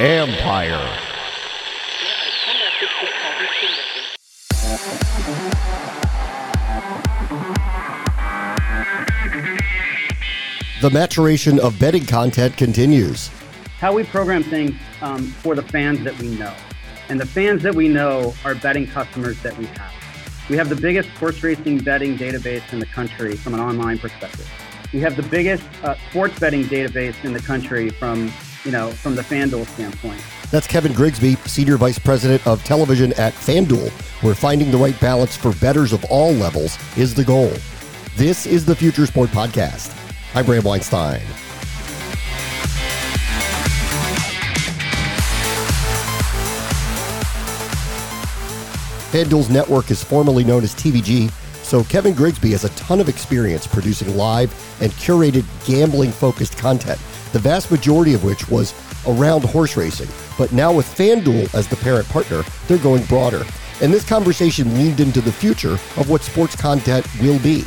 Empire. The maturation of betting content continues. How we program things um, for the fans that we know. And the fans that we know are betting customers that we have. We have the biggest horse racing betting database in the country from an online perspective. We have the biggest uh, sports betting database in the country from, you know, from the FanDuel standpoint. That's Kevin Grigsby, Senior Vice President of Television at FanDuel, where finding the right balance for bettors of all levels is the goal. This is the Future Sport Podcast. I'm Bram Weinstein. FanDuel's network is formerly known as TVG, so Kevin Grigsby has a ton of experience producing live and curated gambling focused content, the vast majority of which was around horse racing. But now with FanDuel as the parent partner, they're going broader. And this conversation leaned into the future of what sports content will be.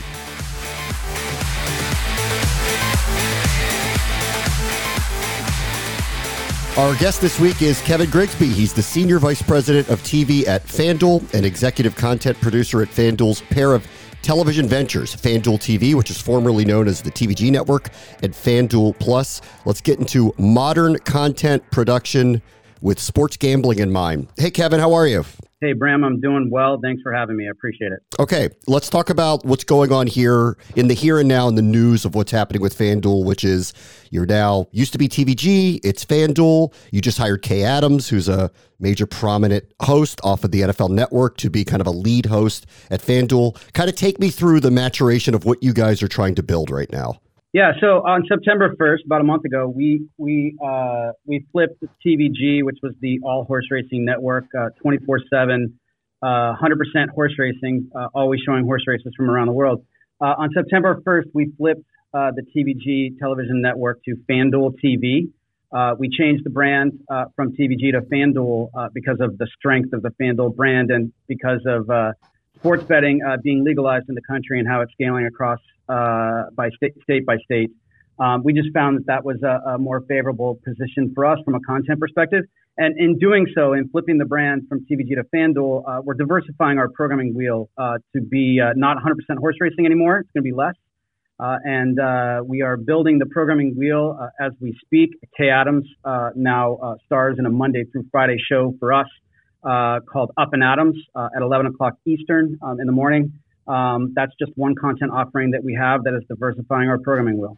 Our guest this week is Kevin Grigsby. He's the Senior Vice President of TV at FanDuel and Executive Content Producer at FanDuel's pair of television ventures, FanDuel TV, which is formerly known as the TVG Network, and FanDuel Plus. Let's get into modern content production with sports gambling in mind. Hey, Kevin, how are you? Hey, Bram, I'm doing well. Thanks for having me. I appreciate it. Okay, let's talk about what's going on here in the here and now in the news of what's happening with FanDuel, which is you're now used to be TVG, it's FanDuel. You just hired Kay Adams, who's a major prominent host off of the NFL network, to be kind of a lead host at FanDuel. Kind of take me through the maturation of what you guys are trying to build right now. Yeah, so on September 1st, about a month ago, we we uh, we flipped TVG, which was the all horse racing network, uh, 24 7, 100% uh, horse racing, uh, always showing horse races from around the world. Uh, on September 1st, we flipped the TVG television network to FanDuel TV. we changed the brand from TVG to FanDuel because of the strength of the FanDuel brand and because of sports betting being legalized in the country and how it's scaling across uh, by state, state by state. Um, we just found that that was a, a, more favorable position for us from a content perspective. And in doing so, in flipping the brand from TVG to FanDuel, uh, we're diversifying our programming wheel uh, to be uh, not 100% horse racing anymore. It's going to be less. Uh, and uh, we are building the programming wheel as we speak. Kay Adams now stars in a Monday through Friday show for us called Up and Adams at 11 o'clock Eastern um, in the morning. Um, that's just one content offering that we have that is diversifying our programming wheel.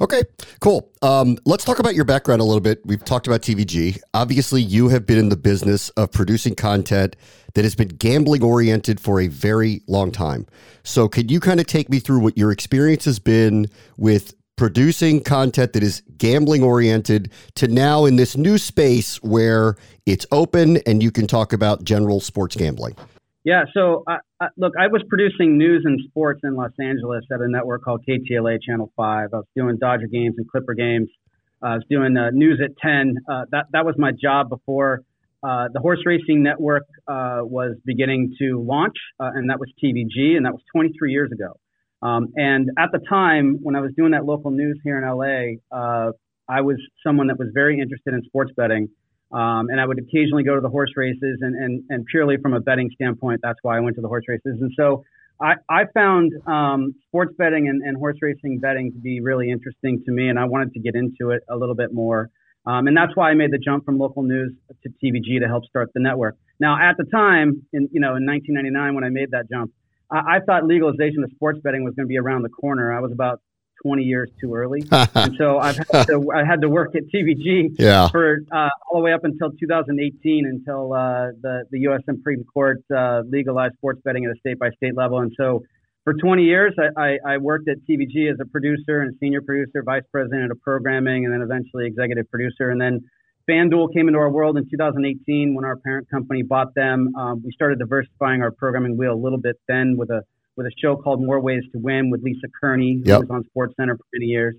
Okay, cool. Um, let's talk about your background a little bit. We've talked about TVG. Obviously, you have been in the business of producing content that has been gambling oriented for a very long time. So, could you kind of take me through what your experience has been with producing content that is gambling oriented to now in this new space where it's open and you can talk about general sports gambling? Yeah, so uh, uh, look, I was producing news and sports in Los Angeles at a network called KTLA Channel 5. I was doing Dodger games and Clipper games. Uh, I was doing uh, news at 10. Uh, that, that was my job before uh, the horse racing network was beginning to launch, and that was TVG, and that was 23 years ago. Um, and at the time, when I was doing that local news here in LA, I was someone that was very interested in sports betting. Um, and I would occasionally go to the horse races, and, and, and purely from a betting standpoint, that's why I went to the horse races. And so I, I found um, sports betting and, and horse racing betting to be really interesting to me, and I wanted to get into it a little bit more. Um, and that's why I made the jump from local news to TVG to help start the network. Now, at the time, in you know, in 1999 when I made that jump, I, I thought legalization of sports betting was going to be around the corner. I was about 20 years too early. and so I've had to, I had to work at TVG yeah. for uh, all the way up until 2018 until uh, the, the U.S. Supreme Court uh, legalized sports betting at a state by state level. And so for 20 years, I, I, I, worked at TVG as a producer and senior producer, vice president of programming, and then eventually executive producer. And then FanDuel came into our world in 2018 when our parent company bought them. Um, we started diversifying our programming wheel a little bit then with a with a show called More Ways to Win with Lisa Kerney, who yep. was on Sports Center for many years.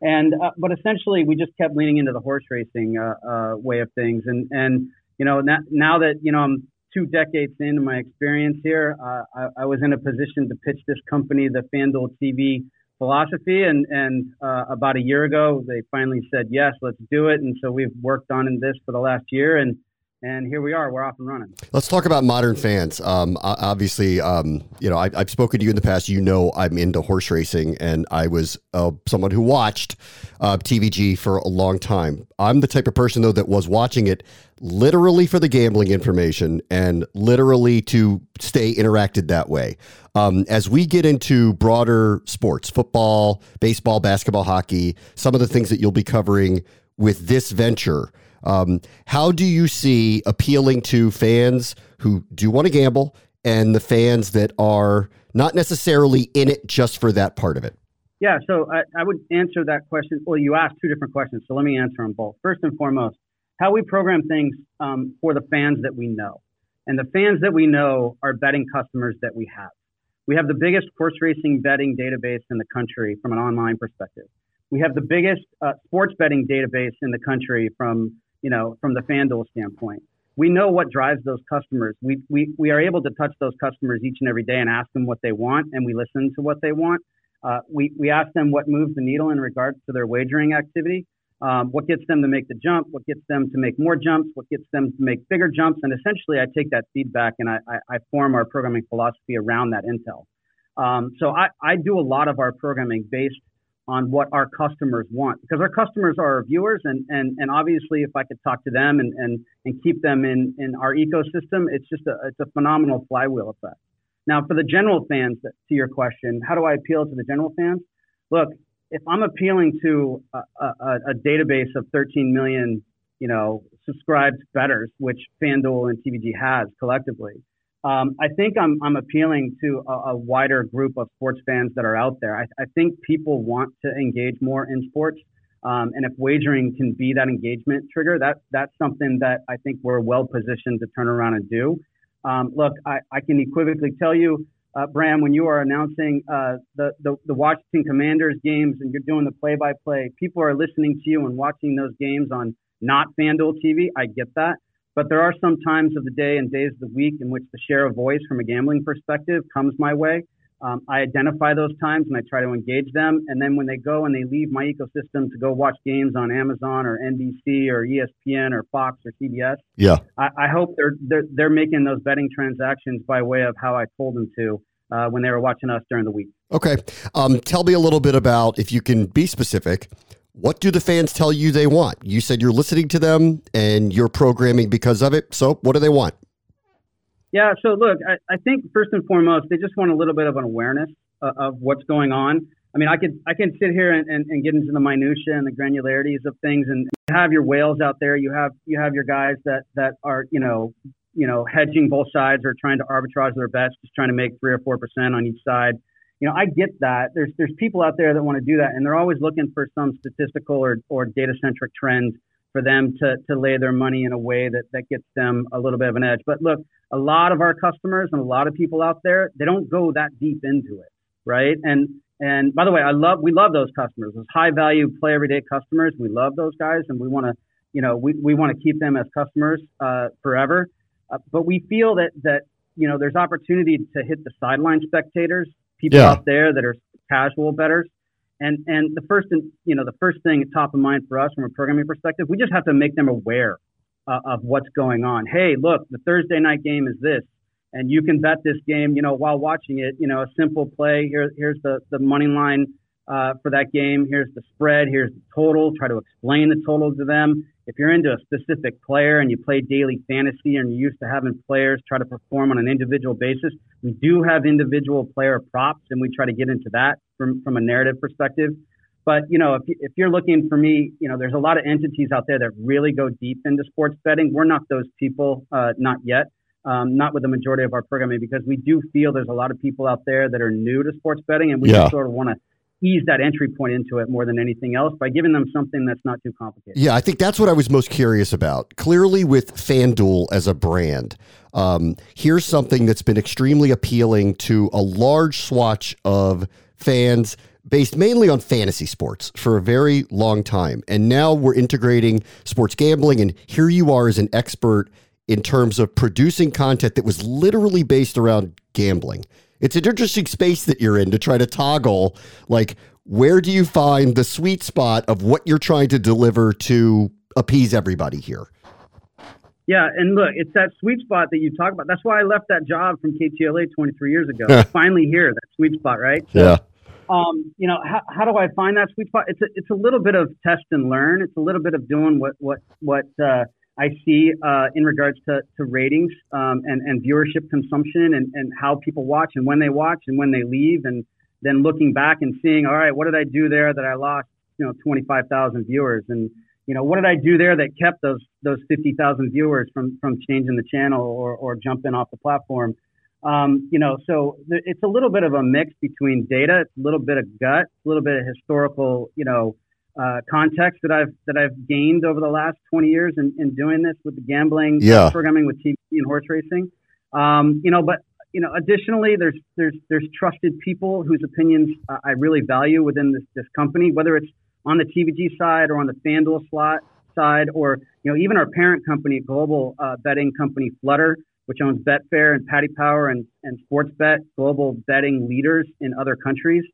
And uh, but essentially, we just kept leaning into the horse racing uh, uh, way of things. And and you know now, now that you know I'm two decades into my experience here, uh, I, I, was in a position to pitch this company, the FanDuel TV philosophy. And and uh, about a year ago, they finally said yes, let's do it. And so we've worked on this for the last year, and and here we are. We're off and running. Let's talk about modern fans. Um, obviously, um, you know, I, have spoken to you in the past. You know, I'm into horse racing, and I was uh, someone who watched uh, TVG for a long time. I'm the type of person, though, that was watching it literally for the gambling information and literally to stay interacted that way. Um, as we get into broader sports, football, baseball, basketball, hockey, some of the things that you'll be covering with this venture. Um, how do you see appealing to fans who do want to gamble and the fans that are not necessarily in it just for that part of it? Yeah, so I, I would answer that question. Well, you asked two different questions, so let me answer them both. First and foremost, how we program things um, for the fans that we know. And the fans that we know are betting customers that we have. We have the biggest horse racing betting database in the country from an online perspective. We have the biggest uh, sports betting database in the country from you know, from the FanDuel standpoint. We know what drives those customers. We, we, we are able to touch those customers each and every day and ask them what they want, and we listen to what they want. Uh, we, we ask them what moves the needle in regards to their wagering activity, um, what gets them to make the jump, what gets them to make more jumps, what gets them to make bigger jumps. And essentially, I take that feedback and I, I, I form our programming philosophy around that intel. Um, so I, I do a lot of our programming based on what our customers want because our customers are our viewers and, and, and obviously if I could talk to them and, and, and keep them in, in our ecosystem, it's just a, it's a phenomenal flywheel effect. Now for the general fans to your question, how do I appeal to the general fans? Look, if I'm appealing to a, a, a database of 13 million, you know, subscribed betters, which FanDuel and TVG has collectively, um, I think I'm, I'm appealing to a, a, wider group of sports fans that are out there. I, I think people want to engage more in sports. Um, and if wagering can be that engagement trigger, that, that's something that I think we're well positioned to turn around and do. Um, look, I, I can equivocally tell you, uh, Bram, when you are announcing uh, the, the, the Washington Commanders games and you're doing the play by play, people are listening to you and watching those games on not FanDuel TV. I get that. But there are some times of the day and days of the week in which the share of voice from a gambling perspective comes my way. Um, I identify those times and I try to engage them. And then when they go and they leave my ecosystem to go watch games on Amazon or NBC or ESPN or Fox or CBS, yeah, I, I hope they're, they're they're making those betting transactions by way of how I told them to uh, when they were watching us during the week. Okay, um, tell me a little bit about if you can be specific what do the fans tell you they want? You said you're listening to them and you're programming because of it. So, what do they want? Yeah, so look, I, I think first and foremost, they just want a little bit of an awareness uh, of what's going on. I mean, I could I can sit here and, and, and, get into the minutia and the granularities of things, and you have your whales out there. You have you have your guys that that are you know you know hedging both sides or trying to arbitrage their bets, just trying to make three or four percent on each side you know, I get that. There's there's people out there that want to do that, and they're always looking for some statistical or, or data centric trends for them to to lay their money in a way that that gets them a little bit of an edge. But look, a lot of our customers and a lot of people out there, they don't go that deep into it, right? And and by the way, I love we love those customers, those high value play everyday customers. We love those guys, and we want to, you know, we, we want to keep them as customers uh, forever. Uh, but we feel that that you know there's opportunity to hit the sideline spectators people yeah. out there that are casual bettors. And and the first you know the first thing top of mind for us from a programming perspective, we just have to make them aware uh, of what's going on. Hey, look, the Thursday night game is this, and you can bet this game. You know, while watching it, you know, a simple play. Here, here's the the money line uh, for that game. Here's the spread. Here's the total. Try to explain the total to them. If you're into a specific player and you play daily fantasy and you're used to having players try to perform on an individual basis, we do have individual player props and we try to get into that from, from a narrative perspective. But, you know, if, if you're looking for me, you know, there's a lot of entities out there that really go deep into sports betting. We're not those people, uh, not yet. Um, not with the majority of our programming because we do feel there's a lot of people out there that are new to sports betting and we yeah. just sort of want to ease that entry point into it more than anything else by giving them something that's not too complicated. Yeah, I think that's what I was most curious about. Clearly, with FanDuel as a brand, um, here's something that's been extremely appealing to a large swatch of fans based mainly on fantasy sports for a very long time. And now we're integrating sports gambling, and here you are as an expert in terms of producing content that was literally based around gambling. It's an interesting space that you're in to try to toggle like where do you find the sweet spot of what you're trying to deliver to appease everybody here? Yeah, and look, it's that sweet spot that you talk about. That's why I left that job from KTLA 23 years ago. finally here, that sweet spot, right? Yeah. Um, you know, how, how do I find that sweet spot? It's a, it's a little bit of test and learn. It's a little bit of doing what what what uh, I see uh, in regards to, to ratings um, and and viewership consumption and and how people watch and when they watch and when they leave and then looking back and seeing, all right, what did I do there that I lost, you know, 25,000 viewers and you know, what did I do there that kept those those 50,000 viewers from from changing the channel or or jumping off the platform? Um, you know, so th- it's a little bit of a mix between data, it's a little bit of gut, a little bit of historical, you know, uh, context that I've that I've gained over the last 20 years in, in doing this with the gambling, yeah. programming with TV and horse racing. Um, you know, but you know, additionally, there's there's there's trusted people whose opinions uh, I really value within this this company, whether it's on the TVG side or on the FanDuel slot side, or you know, even our parent company, global uh, betting company Flutter which owns Betfair and Paddy Power and, and Sportsbet, global betting leaders in other countries.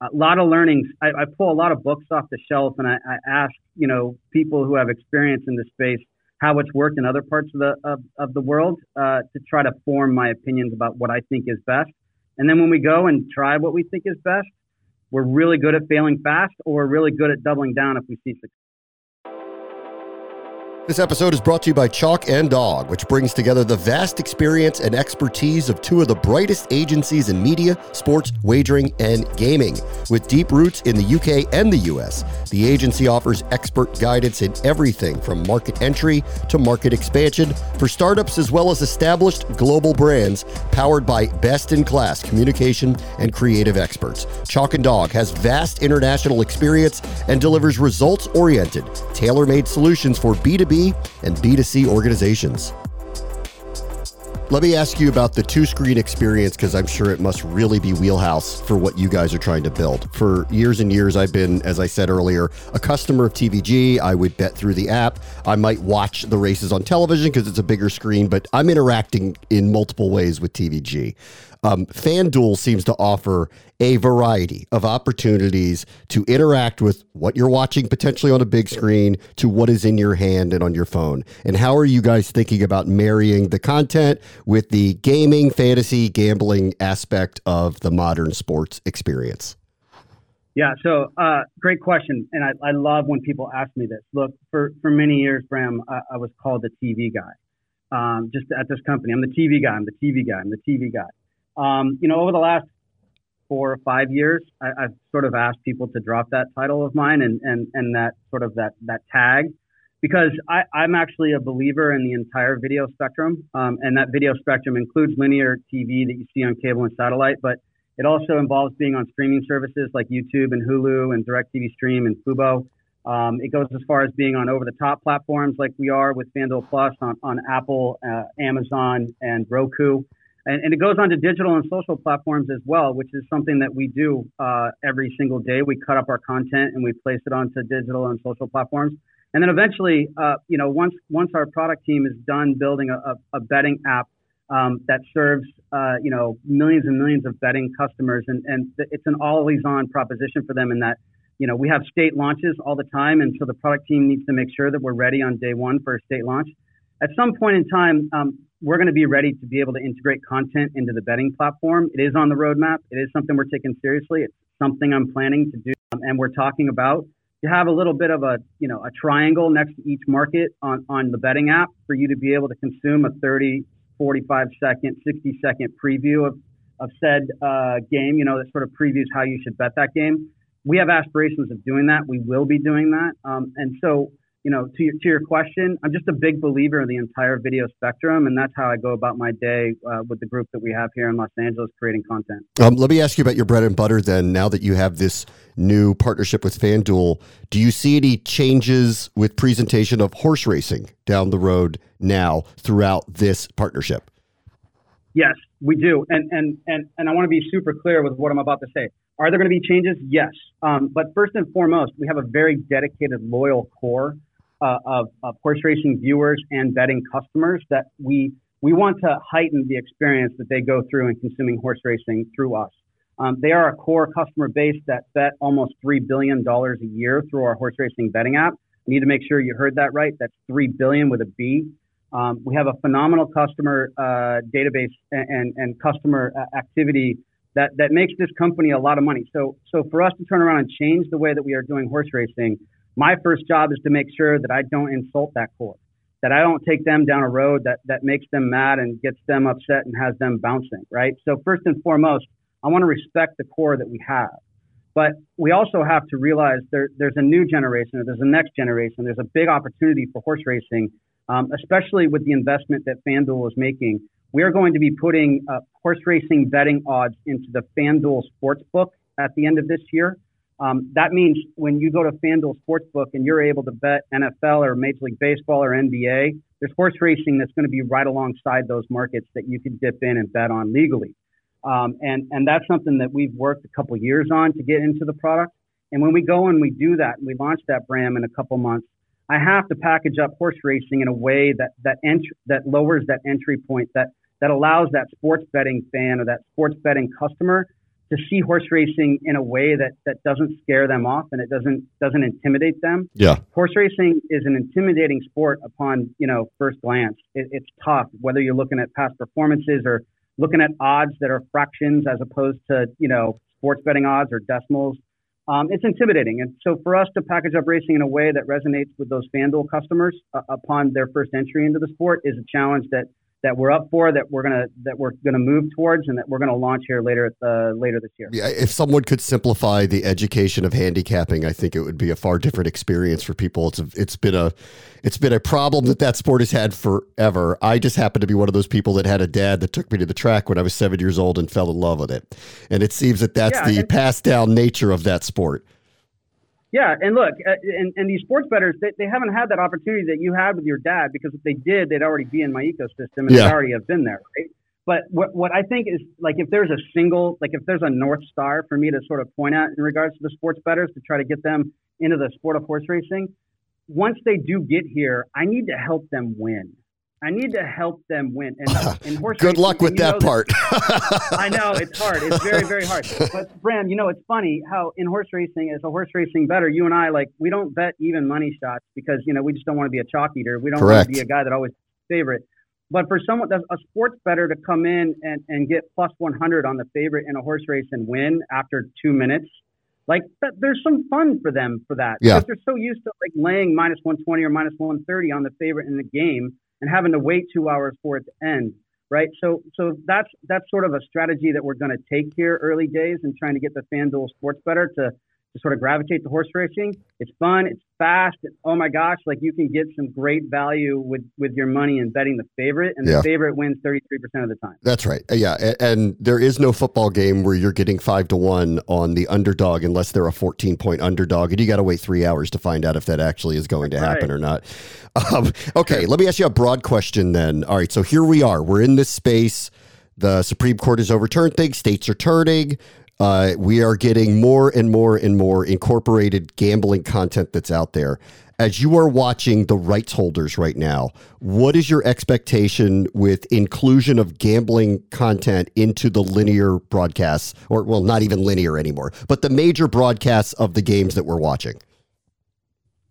A lot of learnings. I, I pull a lot of books off the shelf and I, I, ask, you know, people who have experience in this space how it's worked in other parts of the of, of the world uh, to try to form my opinions about what I think is best. And then when we go and try what we think is best, we're really good at failing fast, or we're really good at doubling down if we see success. This episode is brought to you by Chalk and Dog, which brings together the vast experience and expertise of two of the brightest agencies in media, sports, wagering, and gaming. With deep roots in the UK and the US, the agency offers expert guidance in everything from market entry to market expansion for startups as well as established global brands powered by best in class communication and creative experts. Chalk and Dog has vast international experience and delivers results oriented, tailor made solutions for B2B and B2C organizations. Let me ask you about the two screen experience because I'm sure it must really be wheelhouse for what you guys are trying to build. For years and years, I've been, as I said earlier, a customer of TVG. I would bet through the app. I might watch the races on television because it's a bigger screen, but I'm interacting in multiple ways with TVG. Um, FanDuel seems to offer a variety of opportunities to interact with what you're watching potentially on a big screen to what is in your hand and on your phone. And how are you guys thinking about marrying the content with the gaming, fantasy, gambling aspect of the modern sports experience? Yeah, so uh, great question, and I, I, love when people ask me this. Look, for, for many years, Bram, I, I was called the TV guy. Um, just at this company, I'm the TV guy. I'm the TV guy. I'm the TV guy. Um, you know, over the last four or five years, I, have sort of asked people to drop that title of mine and, and, and that sort of that, that tag because I, I'm actually a believer in the entire video spectrum. Um, and that video spectrum includes linear TV that you see on cable and satellite, but it also involves being on streaming services like YouTube and Hulu and DirecTV Stream and Fubo. Um, it goes as far as being on over the top platforms like we are with FanDuel Plus on, on Apple, uh, Amazon, and Roku. And, and, it goes on to digital and social platforms as well, which is something that we do uh, every single day. We cut up our content and we place it onto digital and social platforms. And then eventually, uh, you know, once once our product team is done building a, a betting app um, that serves, uh, you know, millions and millions of betting customers, and, and it's an always-on proposition for them in that, you know, we have state launches all the time, and so the product team needs to make sure that we're ready on day one for a state launch. At some point in time, um, we're going to be ready to be able to integrate content into the betting platform. It is on the roadmap. It is something we're taking seriously. It's something I'm planning to do, um, and we're talking about to have a little bit of a you know a triangle next to each market on on the betting app for you to be able to consume a 30, 45 second, 60 second preview of of said uh, game. You know that sort of previews how you should bet that game. We have aspirations of doing that. We will be doing that, um, and so you know, to your, to your question, I'm just a big believer in the entire video spectrum, and that's how I go about my day uh, with the group that we have here in Los Angeles creating content. Um, let me ask you about your bread and butter then. Now that you have this new partnership with FanDuel, do you see any changes with presentation of horse racing down the road now throughout this partnership? Yes, we do, and and and and I want to be super clear with what I'm about to say. Are there going to be changes? Yes, um, but first and foremost, we have a very dedicated, loyal core uh, of, of horse racing viewers and betting customers that we we want to heighten the experience that they go through in consuming horse racing through us. Um, they are a core customer base that bet almost $3 billion a year through our horse racing betting app. I need to make sure you heard that right. That's 3 billion with a B. Um, we have a phenomenal customer uh, database and, and, and customer uh, activity that, that makes this company a lot of money. So, so for us to turn around and change the way that we are doing horse racing, my first job is to make sure that I don't insult that core, that I don't take them down a road that, that makes them mad and gets them upset and has them bouncing, right? So first and foremost, I want to respect the core that we have. But we also have to realize there, there's a new generation, or there's a next generation. There's a big opportunity for horse racing, um, especially with the investment that FanDuel is making. We are going to be putting uh, horse racing betting odds into the FanDuel Sportsbook at the end of this year. Um, that means when you go to FanDuel Sportsbook and you're able to bet NFL or Major League Baseball or NBA, there's horse racing that's going to be right alongside those markets that you can dip in and bet on legally. Um, and, and that's something that we've worked a couple years on to get into the product. And when we go and we do that and we launch that brand in a couple months, I have to package up horse racing in a way that, that, ent- that lowers that entry point, that, that allows that sports betting fan or that sports betting customer to see horse racing in a way that, that doesn't scare them off and it doesn't doesn't intimidate them. Yeah, horse racing is an intimidating sport upon you know first glance. It, it's tough whether you're looking at past performances or looking at odds that are fractions as opposed to, you know, sports betting odds or decimals. Um, it's intimidating. And so for us to package up racing in a way that resonates with those FanDuel customers uh, upon their first entry into the sport is a challenge that that we're up for, that we're gonna that we're gonna move towards, and that we're gonna launch here later uh, later this year. Yeah, if someone could simplify the education of handicapping, I think it would be a far different experience for people. It's a, it's been a it's been a problem that that sport has had forever. I just happen to be one of those people that had a dad that took me to the track when I was seven years old and fell in love with it, and it seems that that's yeah, the passed down nature of that sport. Yeah, and look, uh, and, and these sports bettors, they, they haven't had that opportunity that you had with your dad because if they did, they'd already be in my ecosystem and yeah. they'd already have been there, right? But what, what I think is like if there's a single, like if there's a north star for me to sort of point at in regards to the sports bettors to try to get them into the sport of horse racing, once they do get here, I need to help them win. I need to help them win. And, and horse Good racing, luck with that part. I know it's hard. It's very, very hard. But Bram, you know, it's funny how in horse racing, as a horse racing better, you and I like we don't bet even money shots because you know we just don't want to be a chalk eater. We don't Correct. want to be a guy that always favorite. But for someone that's a sports better to come in and, and get plus 100 on the favorite in a horse race and win after two minutes, like that, there's some fun for them for that yeah. because they're so used to like laying minus 120 or minus 130 on the favorite in the game and having to wait two hours for it to end right? So so that's that's sort of a strategy that we're going to take here early days and trying to get the fanduel sports better to to sort of gravitate to horse racing. It's fun. It's fast. It's, oh my gosh, like you can get some great value with with your money in betting the favorite, and yeah. the favorite wins thirty three percent of the time. That's right. Uh, yeah, and, and there is no football game where you're getting five to one on the underdog unless they're a fourteen point underdog, and you got to wait three hours to find out if that actually is going That's to happen right. or not. Um, okay, let me ask you a broad question then. All right, so here we are. We're in this space. The Supreme Court has overturned things. States are turning. Uh, we are getting more and more and more incorporated gambling content that's out there. As you are watching the rights holders right now, what is your expectation with inclusion of gambling content into the linear broadcasts, or well, not even linear anymore, but the major broadcasts of the games that we're watching?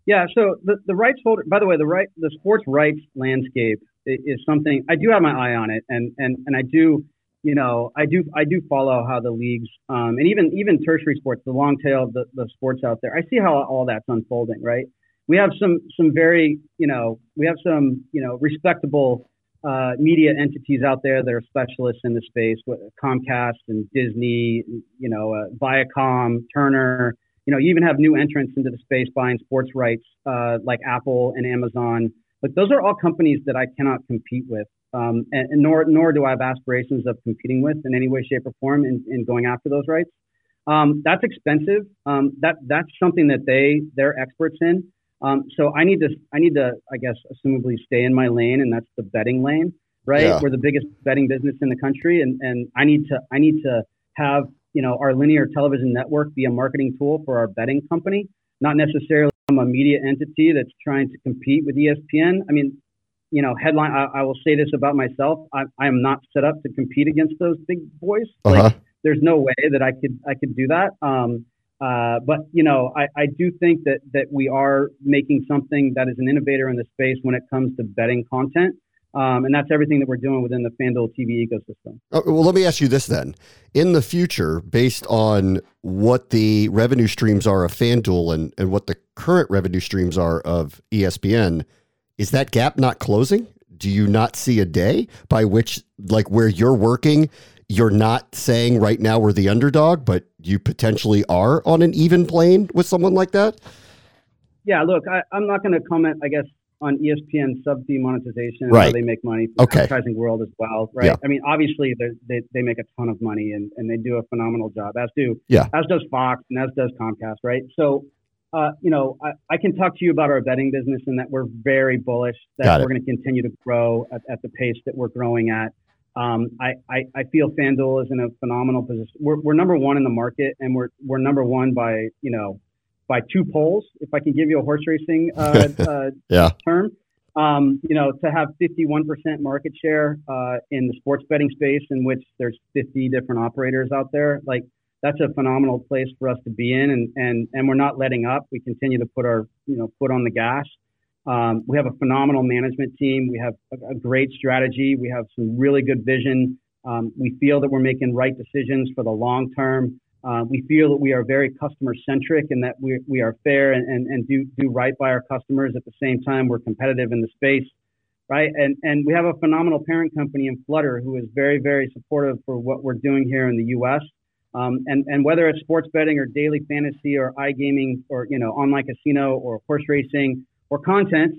Yeah, so the, the rights holder, by the way, the right the sports rights landscape is something I do have my eye on it, and and and I do you know, I do I do follow how the leagues um, and even even tertiary sports, the long tail of the, the sports out there. I see how all that's unfolding. Right, we have some some very you know we have some you know respectable uh, media entities out there that are specialists in the space, Comcast and Disney, you know, uh, Viacom, Turner. You know, you even have new entrants into the space buying sports rights uh, like Apple and Amazon. But those are all companies that I cannot compete with um, and, and, nor nor do I have aspirations of competing with in any way, shape, or form in, in going after those rights. Um, that's expensive. Um, that that's something that they they're experts in. Um, so I need to I need to I guess assumably stay in my lane, and that's the betting lane, right? Yeah. We're the biggest betting business in the country, and and I need to I need to have you know our linear television network be a marketing tool for our betting company, not necessarily a media entity that's trying to compete with ESPN. I mean, you know, headline. I, I, will say this about myself: I, I, am not set up to compete against those big boys. Uh-huh. Like, there's no way that I could I could do that. Um, uh, but you know, I, I do think that that we are making something that is an innovator in the space when it comes to betting content. Um, and that's everything that we're doing within the FanDuel TV ecosystem. Uh, well, let me ask you this then. In the future, based on what the revenue streams are of FanDuel and, and what the current revenue streams are of ESPN, is that gap not closing? Do you not see a day by which, like where you're working, you're not saying right now we're the underdog, but you potentially are on an even plane with someone like that? Yeah, look, I, am not going to comment, I guess, on ESPN sub fee monetization right. how they make money from okay. the advertising world as well, right? Yeah. I mean, obviously they they make a ton of money and, and they do a phenomenal job, as do yeah. as does Fox and as does Comcast, right? So, uh, you know, I, I can talk to you about our betting business and that we're very bullish that we're going to continue to grow at, at the pace that we're growing at. Um, I, I, I feel FanDuel is in a phenomenal position. We're, we're number one in the market, and we're we're number one by you know by two poles. If I can give you a horse racing uh, uh, yeah. term, um, you know, to have 51% market share uh, in the sports betting space, in which there's 50 different operators out there, like that's a phenomenal place for us to be in, and and and we're not letting up. We continue to put our you know foot on the gas. Um, we have a phenomenal management team. We have a, a, great strategy. We have some really good vision. Um, we feel that we're making right decisions for the long term. Uh, we feel that we are very customer centric and that we, we are fair and, and, and do, do right by our customers. At the same time, we're competitive in the space, right? And, and we have a phenomenal parent company in Flutter who is very, very supportive for what we're doing here in the U.S. Um, and, and whether it's sports betting or daily fantasy or iGaming or, you know, online casino or horse racing or content,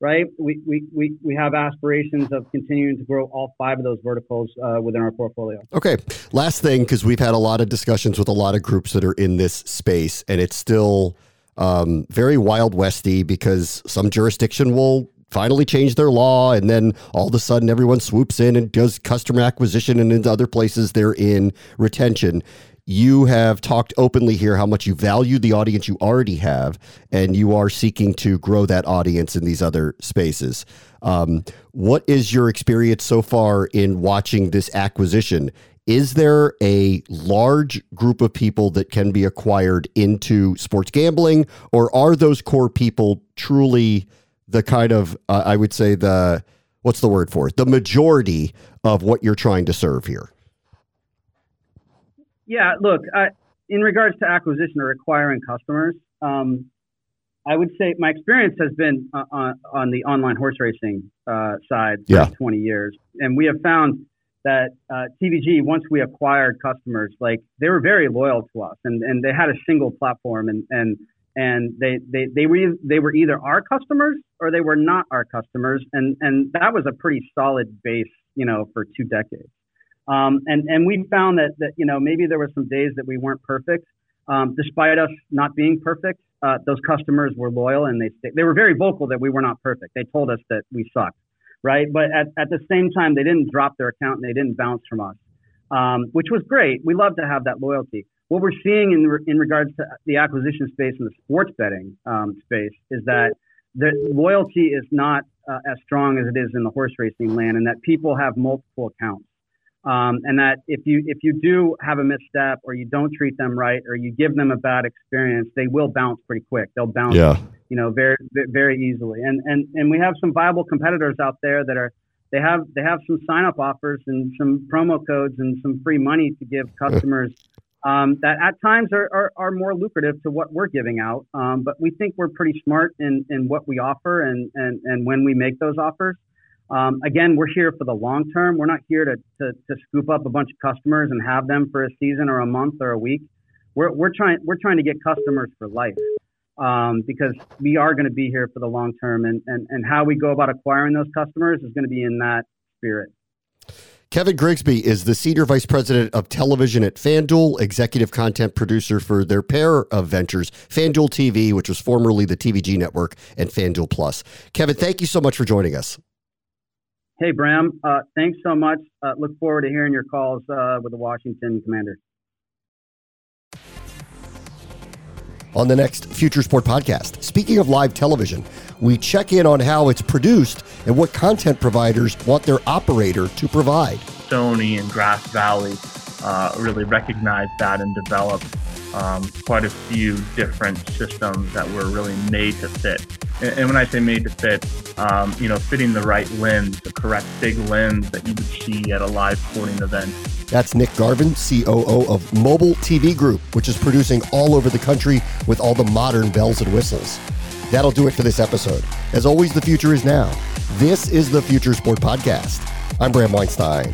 right? We, we, we, we have aspirations of continuing to grow all five of those verticals uh, within our portfolio. Okay. Last thing, because we've had a lot of discussions with a lot of groups that are in this space, and it's still um, very wild westy because some jurisdiction will finally change their law and then all of a sudden everyone swoops in and does customer acquisition and in other places they're in retention you have talked openly here how much you value the audience you already have, and you are seeking to grow that audience in these other spaces. Um, what is your experience so far in watching this acquisition? Is there a large group of people that can be acquired into sports gambling, or are those core people truly the kind of, uh, I would say, the what's the word for it? The majority of what you're trying to serve here? Yeah, look, I, in regards to acquisition or acquiring customers, um, I would say my experience has been uh, on, on the online horse racing uh, side for yeah. 20 years, and we have found that uh, TVG once we acquired customers, like they were very loyal to us, and, and they had a single platform, and and and they they they were they were either our customers or they were not our customers, and and that was a pretty solid base, you know, for two decades. Um, and and we found that that you know maybe there were some days that we weren't perfect, um, despite us not being perfect. Uh, those customers were loyal and they they were very vocal that we were not perfect. They told us that we sucked, right? But at, at the same time, they didn't drop their account and they didn't bounce from us, um, which was great. We love to have that loyalty. What we're seeing in re- in regards to the acquisition space and the sports betting um, space is that the loyalty is not uh, as strong as it is in the horse racing land, and that people have multiple accounts. Um, and that if you if you do have a misstep or you don't treat them right or you give them a bad experience, they will bounce pretty quick. They'll bounce, yeah. you know, very very easily. And and and we have some viable competitors out there that are they have they have some sign up offers and some promo codes and some free money to give customers um, that at times are, are, are, more lucrative to what we're giving out. Um, but we think we're pretty smart in, in what we offer and, and, and when we make those offers. Um, again, we're here for the long term. We're not here to, to, to, scoop up a bunch of customers and have them for a season or a month or a week. We're, we're trying we're trying to get customers for life um, because we are going to be here for the long term, and, and and how we go about acquiring those customers is going to be in that spirit. Kevin Grigsby is the Senior Vice President of Television at FanDuel, executive content producer for their pair of ventures, FanDuel TV, which was formerly the TVG network, and FanDuel Plus. Kevin, thank you so much for joining us. Hey, Bram. Uh, thanks so much. Uh, look forward to hearing your calls uh, with the Washington Commanders. On the next Future Sport podcast. Speaking of live television, we check in on how it's produced and what content providers want their operator to provide. Sony and Grass Valley uh, really recognized that and developed um, quite a few different systems that were really made to fit. And, when I say made to fit, um, you know, fitting the right lens, the correct big lens that you would see at a live sporting event. That's Nick Garvin, COO of Mobile TV Group, which is producing all over the country with all the modern bells and whistles. That'll do it for this episode. As always, the future is now. This is the Future Sport Podcast. I'm Bram Weinstein.